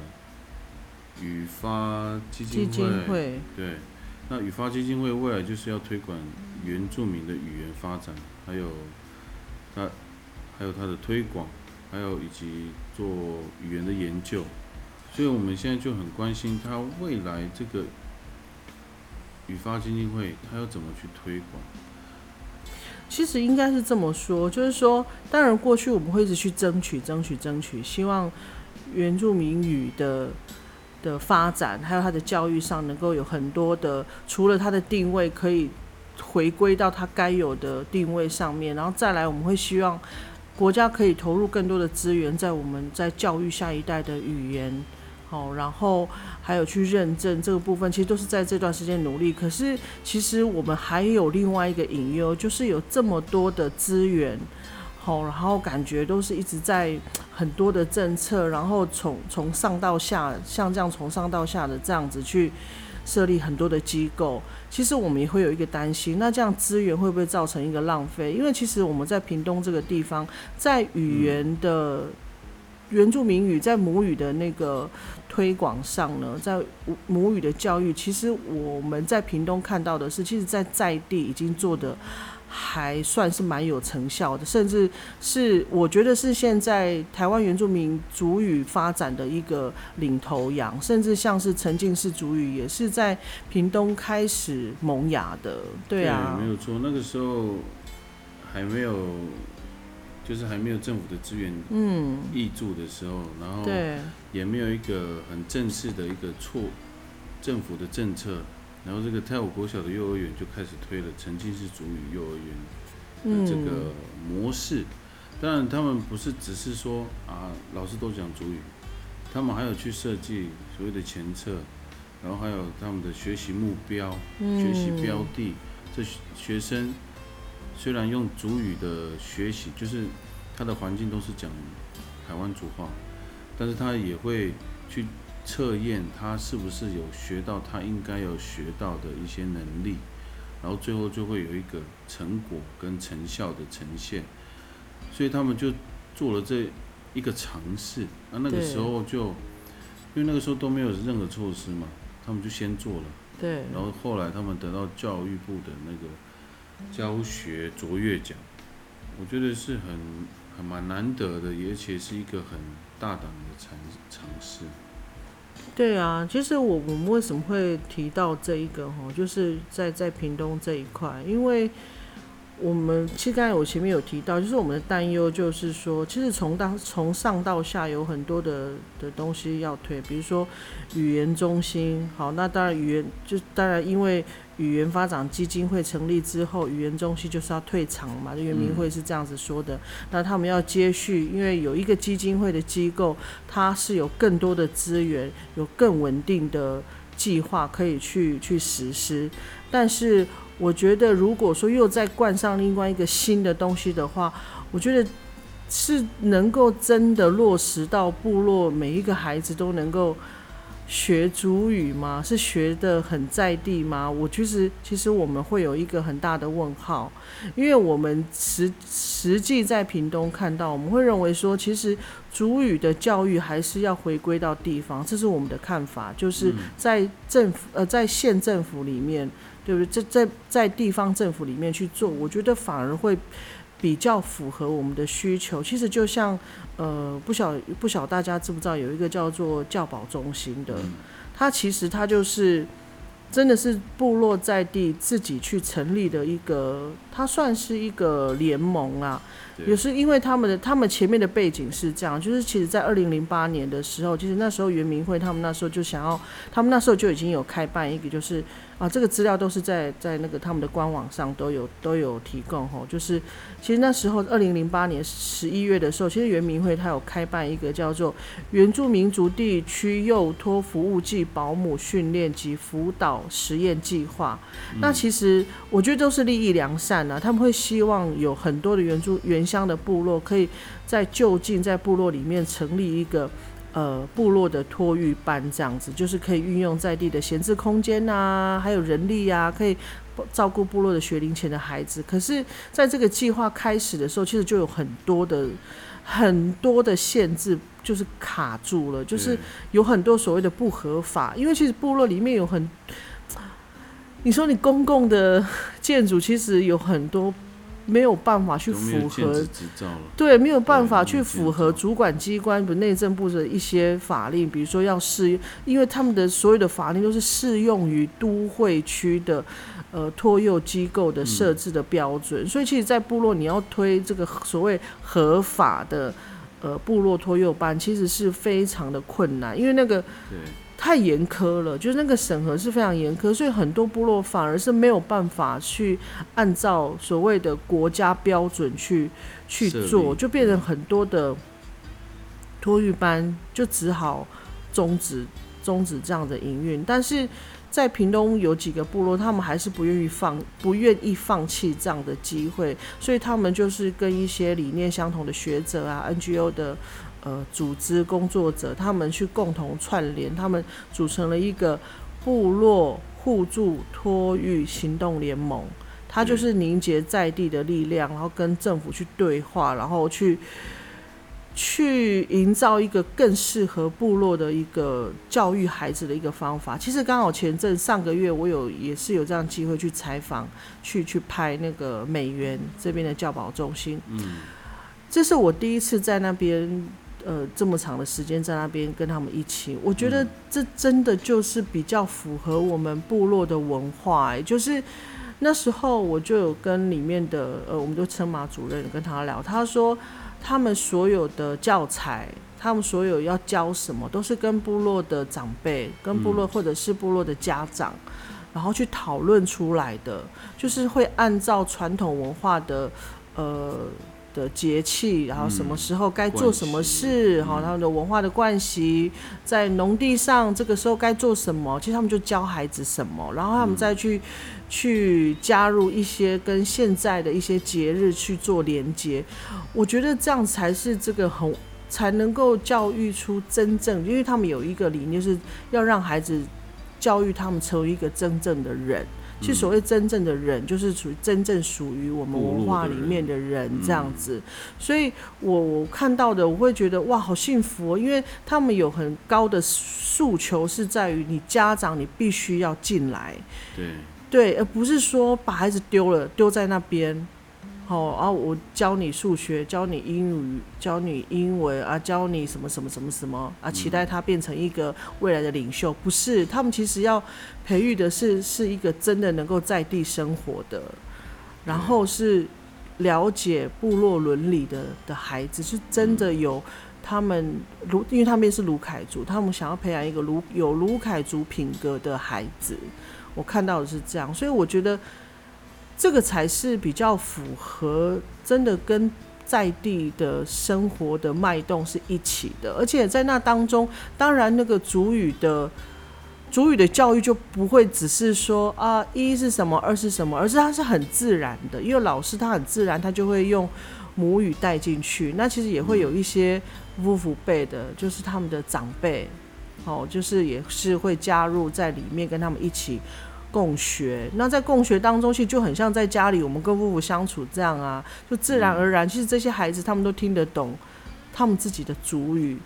语发基金会。基金会。对，那语发基金会未来就是要推广原住民的语言发展，还有它还有它的推广，还有以及做语言的研究，所以我们现在就很关心他未来这个语发基金会他要怎么去推广。其实应该是这么说，就是说，当然过去我们会一直去争取、争取、争取，希望原住民语的的发展，还有它的教育上，能够有很多的，除了它的定位可以回归到它该有的定位上面，然后再来，我们会希望国家可以投入更多的资源在我们在教育下一代的语言。好，然后还有去认证这个部分，其实都是在这段时间努力。可是，其实我们还有另外一个隐忧，就是有这么多的资源，好，然后感觉都是一直在很多的政策，然后从从上到下，像这样从上到下的这样子去设立很多的机构。其实我们也会有一个担心，那这样资源会不会造成一个浪费？因为其实我们在屏东这个地方，在语言的原住民语，在母语的那个。推广上呢，在母语的教育，其实我们在屏东看到的是，其实，在在地已经做的还算是蛮有成效的，甚至是我觉得是现在台湾原住民族语发展的一个领头羊，甚至像是沉浸式族语也是在屏东开始萌芽的。对啊，没有错，那个时候还没有。就是还没有政府的资源嗯挹注的时候，然后也没有一个很正式的一个措政府的政策，然后这个泰武国小的幼儿园就开始推了沉浸式主语幼儿园的这个模式。当然，他们不是只是说啊，老师都讲主语，他们还有去设计所谓的前测，然后还有他们的学习目标、学习标的，这学生。虽然用主语的学习，就是他的环境都是讲台湾主话，但是他也会去测验他是不是有学到他应该有学到的一些能力，然后最后就会有一个成果跟成效的呈现，所以他们就做了这一个尝试。那那个时候就，因为那个时候都没有任何措施嘛，他们就先做了。对。然后后来他们得到教育部的那个。教学卓越奖，我觉得是很很蛮难得的，而且是一个很大胆的尝尝试。对啊，其实我我们为什么会提到这一个哈，就是在在屏东这一块，因为。我们其实刚才我前面有提到，就是我们的担忧，就是说，其实从当从上到下有很多的的东西要推，比如说语言中心，好，那当然语言就当然因为语言发展基金会成立之后，语言中心就是要退场嘛，原民会是这样子说的，那他们要接续，因为有一个基金会的机构，它是有更多的资源，有更稳定的计划可以去去实施，但是。我觉得，如果说又再冠上另外一个新的东西的话，我觉得是能够真的落实到部落每一个孩子都能够学主语吗？是学的很在地吗？我其实其实我们会有一个很大的问号，因为我们实实际在屏东看到，我们会认为说，其实主语的教育还是要回归到地方，这是我们的看法，就是在政府呃在县政府里面。对不对？在在在地方政府里面去做，我觉得反而会比较符合我们的需求。其实就像呃，不晓不晓大家知不知道有一个叫做教保中心的，它其实它就是真的是部落在地自己去成立的一个，它算是一个联盟啊。也是因为他们的他们前面的背景是这样，就是其实在二零零八年的时候，其实那时候圆明会他们那时候就想要，他们那时候就已经有开办一个就是。啊，这个资料都是在在那个他们的官网上都有都有提供吼，就是其实那时候二零零八年十一月的时候，其实圆明会他有开办一个叫做原住民族地区幼托服务暨保姆训练及辅导实验计划。那其实我觉得都是利益良善啊，他们会希望有很多的原住原乡的部落可以在就近在部落里面成立一个。呃，部落的托育班这样子，就是可以运用在地的闲置空间啊，还有人力啊，可以照顾部落的学龄前的孩子。可是，在这个计划开始的时候，其实就有很多的很多的限制，就是卡住了，就是有很多所谓的不合法。因为其实部落里面有很你说你公共的建筑其实有很多没有办法去符合，对，没有办法去符合主管机关，比如内政部的一些法令，比如说要适，因为他们的所有的法令都是适用于都会区的呃托幼机构的设置的标准，所以其实，在部落你要推这个所谓合法的呃部落托幼班，其实是非常的困难，因为那个。太严苛了，就是那个审核是非常严苛，所以很多部落反而是没有办法去按照所谓的国家标准去去做，就变成很多的托育班就只好终止终止这样的营运。但是在屏东有几个部落，他们还是不愿意放不愿意放弃这样的机会，所以他们就是跟一些理念相同的学者啊，NGO 的。呃，组织工作者他们去共同串联，他们组成了一个部落互助托育行动联盟。它就是凝结在地的力量，然后跟政府去对话，然后去去营造一个更适合部落的一个教育孩子的一个方法。其实刚好前阵上个月，我有也是有这样机会去采访，去去拍那个美元这边的教保中心。嗯，这是我第一次在那边。呃，这么长的时间在那边跟他们一起，我觉得这真的就是比较符合我们部落的文化。就是那时候我就有跟里面的呃，我们就称马主任跟他聊，他说他们所有的教材，他们所有要教什么，都是跟部落的长辈、跟部落或者是部落的家长，然后去讨论出来的，就是会按照传统文化的呃。的节气，然后什么时候该做什么事，哈，他们的文化的惯习，在农地上这个时候该做什么，其实他们就教孩子什么，然后他们再去去加入一些跟现在的一些节日去做连接，我觉得这样才是这个很才能够教育出真正，因为他们有一个理念是要让孩子教育他们成为一个真正的人。其实所谓真正的人，就是属于真正属于我们文化里面的人这样子。所以我我看到的，我会觉得哇，好幸福哦，因为他们有很高的诉求，是在于你家长你必须要进来，对对，而不是说把孩子丢了丢在那边。哦，啊我教你数学，教你英语，教你英文啊，教你什么什么什么什么啊，期待他变成一个未来的领袖，不是？他们其实要培育的是是一个真的能够在地生活的，然后是了解部落伦理的的孩子，是真的有他们卢，因为他们也是卢凯族，他们想要培养一个卢有卢凯族品格的孩子，我看到的是这样，所以我觉得。这个才是比较符合真的跟在地的生活的脉动是一起的，而且在那当中，当然那个主语的主语的教育就不会只是说啊一是什么，二是什么，而是它是很自然的，因为老师他很自然，他就会用母语带进去。那其实也会有一些夫妇辈的，就是他们的长辈，哦，就是也是会加入在里面跟他们一起。共学，那在共学当中，其实就很像在家里我们跟父母相处这样啊，就自然而然，其实这些孩子他们都听得懂他们自己的主语。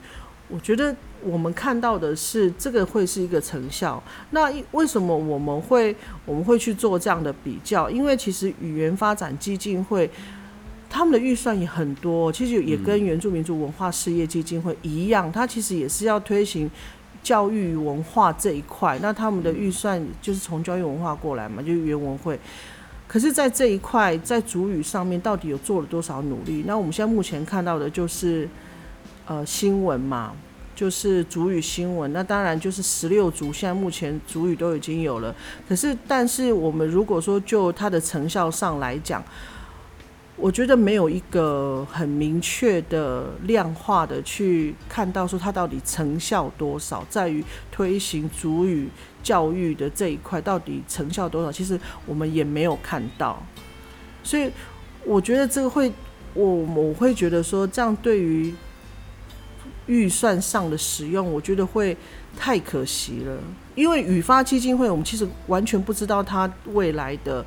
我觉得我们看到的是这个会是一个成效。那为什么我们会我们会去做这样的比较？因为其实语言发展基金会他们的预算也很多，其实也跟原住民族文化事业基金会一样，它其实也是要推行。教育文化这一块，那他们的预算就是从教育文化过来嘛，就是原文会。可是，在这一块，在主语上面，到底有做了多少努力？那我们现在目前看到的就是，呃，新闻嘛，就是主语新闻。那当然就是十六组，现在目前主语都已经有了。可是，但是我们如果说就它的成效上来讲，我觉得没有一个很明确的量化的去看到说它到底成效多少，在于推行主语教育的这一块到底成效多少，其实我们也没有看到。所以我觉得这个会，我我会觉得说这样对于预算上的使用，我觉得会太可惜了。因为语发基金会，我们其实完全不知道它未来的。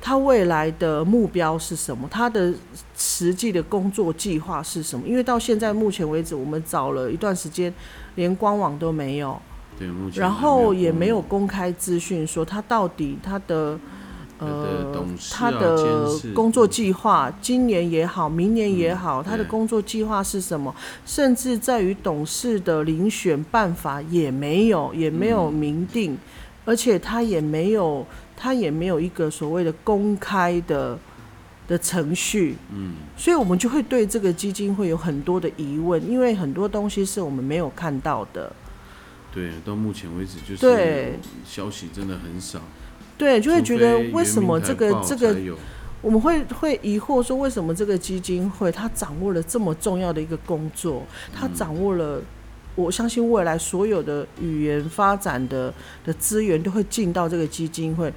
他未来的目标是什么？他的实际的工作计划是什么？因为到现在目前为止，我们找了一段时间，连官网都没有。对，目前然后也没没有公开资讯说他到底他的呃他的工作计划，今年也好，明年也好，他的工作计划是什么？甚至在于董事的遴选办法也没有，也没有明定，而且他也没有，他也没有一个所谓的公开的的程序。嗯，所以我们就会对这个基金会有很多的疑问，因为很多东西是我们没有看到的。对，到目前为止就是对消息真的很少。对，就会觉得为什么这个这个，我们会会疑惑说，为什么这个基金会它掌握了这么重要的一个工作，它掌握了，我相信未来所有的语言发展的的资源都会进到这个基金会，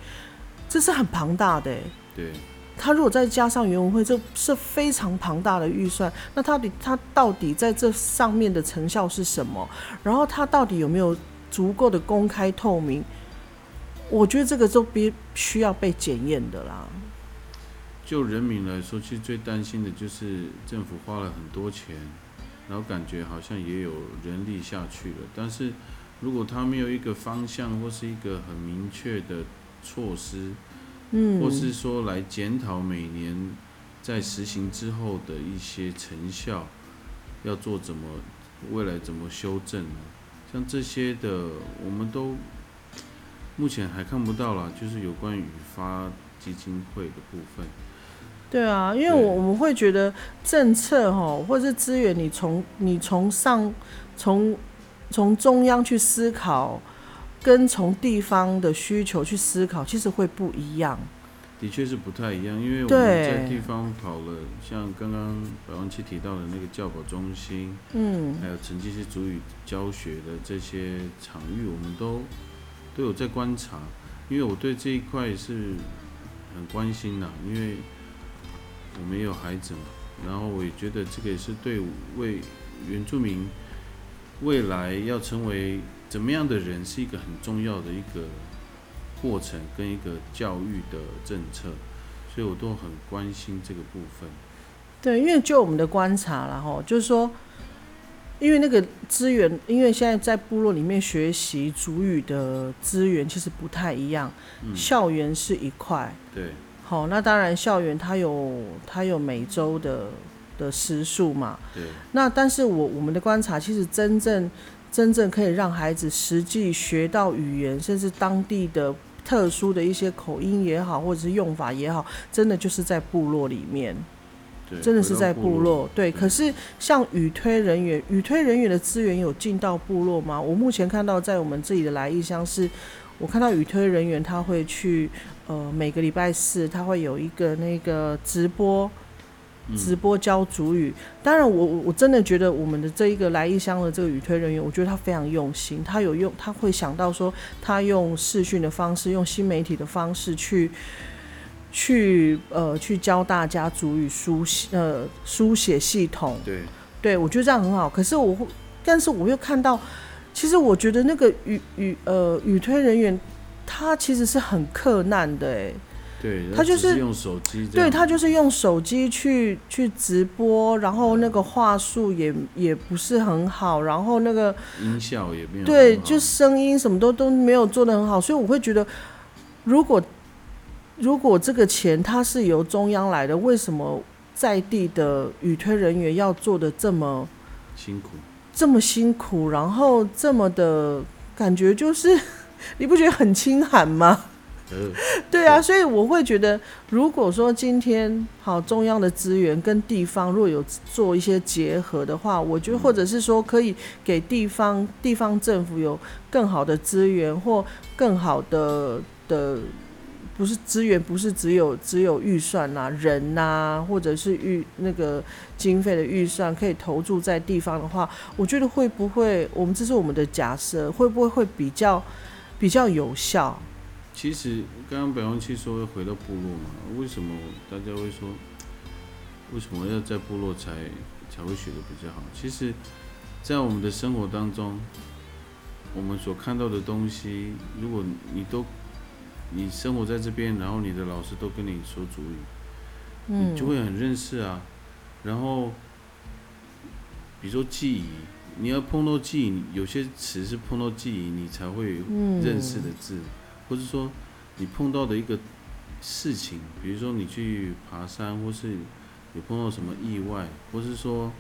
这是很庞大的。对，他如果再加上原文会，这是非常庞大的预算。那到底他到底在这上面的成效是什么？然后他到底有没有足够的公开透明？我觉得这个都必需要被检验的啦。就人民来说，其实最担心的就是政府花了很多钱，然后感觉好像也有人力下去了，但是如果他没有一个方向或是一个很明确的措施，嗯，或是说来检讨每年在实行之后的一些成效，要做怎么未来怎么修正呢？像这些的，我们都。目前还看不到了，就是有关于发基金会的部分。对啊，因为我我们会觉得政策哈，或者是资源，你从你从上从从中央去思考，跟从地方的需求去思考，其实会不一样。的确是不太一样，因为我们在地方跑了，像刚刚百万七提到的那个教保中心，嗯，还有成绩是主语教学的这些场域，我们都。都有在观察，因为我对这一块是很关心的，因为我没有孩子嘛，然后我也觉得这个也是对为原住民未来要成为怎么样的人是一个很重要的一个过程跟一个教育的政策，所以我都很关心这个部分。对，因为就我们的观察然后就是说。因为那个资源，因为现在在部落里面学习主语的资源其实不太一样。校园是一块，对，好，那当然校园它有它有每周的的时数嘛，对。那但是我我们的观察，其实真正真正可以让孩子实际学到语言，甚至当地的特殊的一些口音也好，或者是用法也好，真的就是在部落里面。真的是在部落，对。可是像语推人员，语推人员的资源有进到部落吗？我目前看到在我们这里的来意乡是，我看到语推人员他会去，呃，每个礼拜四他会有一个那个直播，直播教主语。当然，我我真的觉得我们的这一个来义乡的这个语推人员，我觉得他非常用心，他有用，他会想到说，他用视讯的方式，用新媒体的方式去。去呃去教大家主语书写呃书写系统，对，对我觉得这样很好。可是我会，但是我又看到，其实我觉得那个语语呃语推人员，他其实是很克难的哎，对，他就是用手机，对他就是用手机去去直播，然后那个话术也也不是很好，然后那个音效也没有，对，就声音什么都都没有做的很好，所以我会觉得如果。如果这个钱它是由中央来的，为什么在地的语推人员要做的这么辛苦？这么辛苦，然后这么的感觉就是，你不觉得很清寒吗？(laughs) 对啊，所以我会觉得，如果说今天好中央的资源跟地方若有做一些结合的话，我觉得或者是说可以给地方地方政府有更好的资源或更好的的。不是资源，不是只有只有预算呐，人呐，或者是预那个经费的预算可以投注在地方的话，我觉得会不会？我们这是我们的假设，会不会会比较比较有效？其实刚刚北方去说回到部落嘛，为什么大家会说为什么要在部落才才会学的比较好？其实，在我们的生活当中，我们所看到的东西，如果你都你生活在这边，然后你的老师都跟你说主语，你就会很认识啊。然后，比如说记忆，你要碰到记忆，有些词是碰到记忆你才会认识的字，或者说你碰到的一个事情，比如说你去爬山，或是你碰到什么意外，或是说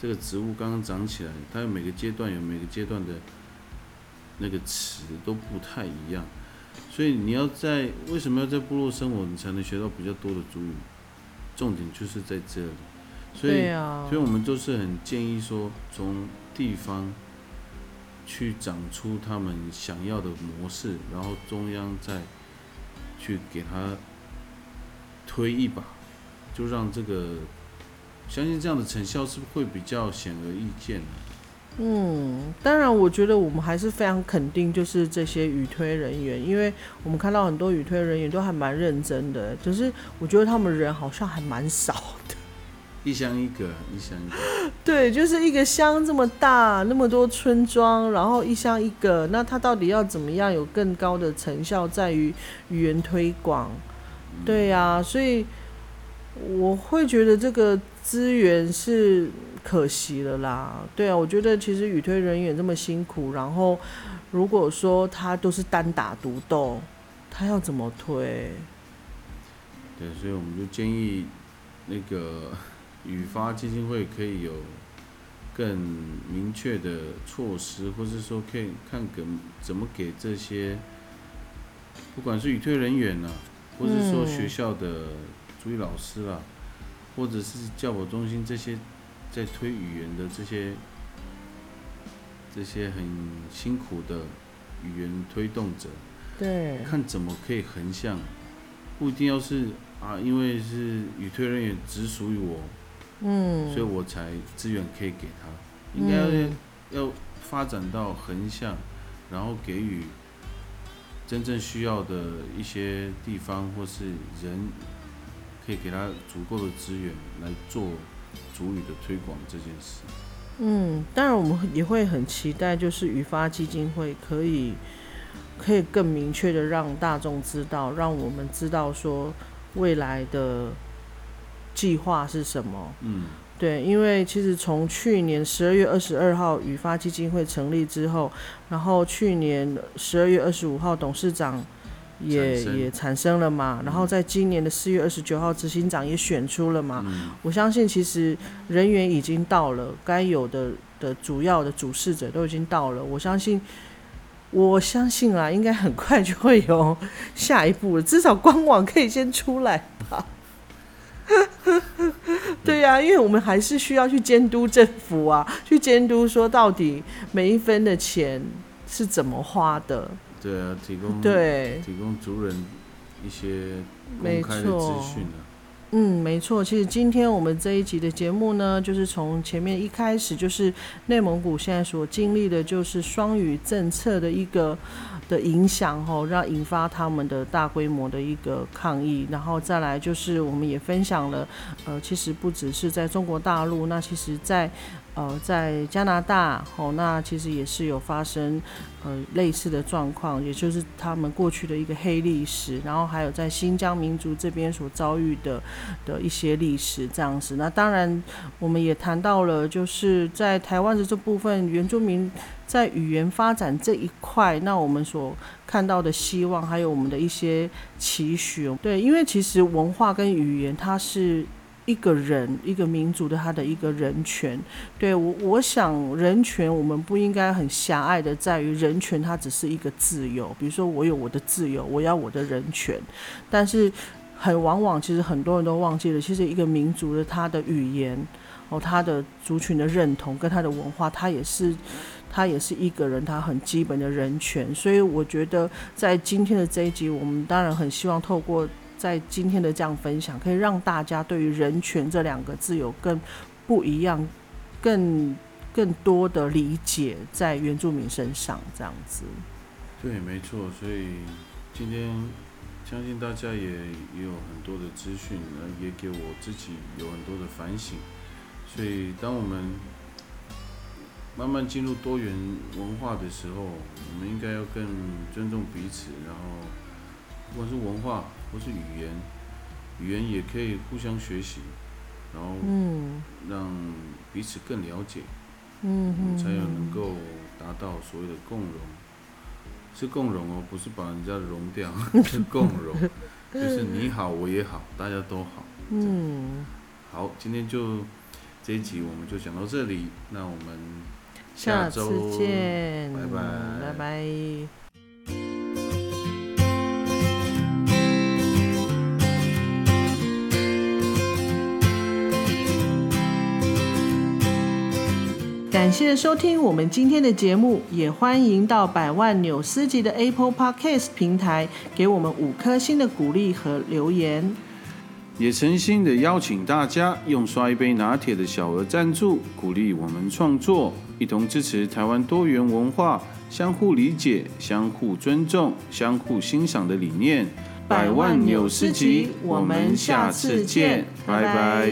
这个植物刚刚长起来，它有每个阶段有每个阶段的那个词都不太一样，所以你要在为什么要在部落生活，你才能学到比较多的主语，重点就是在这里。所以，所以我们都是很建议说，从地方去长出他们想要的模式，然后中央再去给他推一把，就让这个相信这样的成效是不会比较显而易见呢？嗯，当然，我觉得我们还是非常肯定，就是这些语推人员，因为我们看到很多语推人员都还蛮认真的，只是我觉得他们人好像还蛮少。一乡一个，一乡一个。(laughs) 对，就是一个乡这么大，那么多村庄，然后一乡一个，那它到底要怎么样有更高的成效，在于语言推广。对呀，所以我会觉得这个资源是可惜了啦。对啊，我觉得其实语推人员这么辛苦，然后如果说他都是单打独斗，他要怎么推？对，所以我们就建议那个。语发基金会可以有更明确的措施，或是说可以看给怎么给这些，不管是语推人员啊，或是说学校的主语老师啦，或者是教保中心这些在推语言的这些这些很辛苦的语言推动者，对，看怎么可以横向，不一定要是啊，因为是语推人员只属于我。嗯，所以我才资源可以给他，应该要要发展到横向，然后给予真正需要的一些地方或是人，可以给他足够的资源来做主语的推广这件事。嗯，当然我们也会很期待，就是语发基金会可以可以更明确的让大众知道，让我们知道说未来的。计划是什么？嗯，对，因为其实从去年十二月二十二号语发基金会成立之后，然后去年十二月二十五号董事长也也产生了嘛，然后在今年的四月二十九号执行长也选出了嘛。我相信其实人员已经到了，该有的的主要的主事者都已经到了。我相信，我相信啊，应该很快就会有下一步了，至少官网可以先出来吧。(laughs) 对呀，因为我们还是需要去监督政府啊，去监督说到底每一分的钱是怎么花的。对啊，提供对提供族人一些公开的资讯啊。嗯，没错。其实今天我们这一集的节目呢，就是从前面一开始，就是内蒙古现在所经历的，就是双语政策的一个的影响，吼，让引发他们的大规模的一个抗议。然后再来就是，我们也分享了，呃，其实不只是在中国大陆，那其实在。呃，在加拿大，哦，那其实也是有发生呃类似的状况，也就是他们过去的一个黑历史，然后还有在新疆民族这边所遭遇的的一些历史这样子。那当然，我们也谈到了，就是在台湾的这部分原住民在语言发展这一块，那我们所看到的希望，还有我们的一些期许。对，因为其实文化跟语言它是。一个人，一个民族的他的一个人权，对我，我想人权我们不应该很狭隘的，在于人权它只是一个自由，比如说我有我的自由，我要我的人权，但是很往往其实很多人都忘记了，其实一个民族的他的语言哦，他的族群的认同跟他的文化，他也是他也是一个人他很基本的人权，所以我觉得在今天的这一集，我们当然很希望透过。在今天的这样分享，可以让大家对于人权这两个字有更不一样、更更多的理解，在原住民身上这样子。对，没错。所以今天相信大家也也有很多的资讯，也给我自己有很多的反省。所以当我们慢慢进入多元文化的时候，我们应该要更尊重彼此，然后不管是文化。或是语言，语言也可以互相学习，然后让彼此更了解，嗯嗯，才有能够达到所谓的共融，是共融哦，不是把人家融掉，(laughs) 是共融，就是你好我也好，大家都好。嗯，好，今天就这一集我们就讲到这里，那我们下周见，拜拜，拜拜。感谢收听我们今天的节目，也欢迎到百万纽斯级的 Apple Podcast 平台给我们五颗星的鼓励和留言。也诚心的邀请大家用刷一杯拿铁的小额赞助，鼓励我们创作，一同支持台湾多元文化、相互理解、相互尊重、相互欣赏的理念。百万纽斯级，我们下次见，拜拜。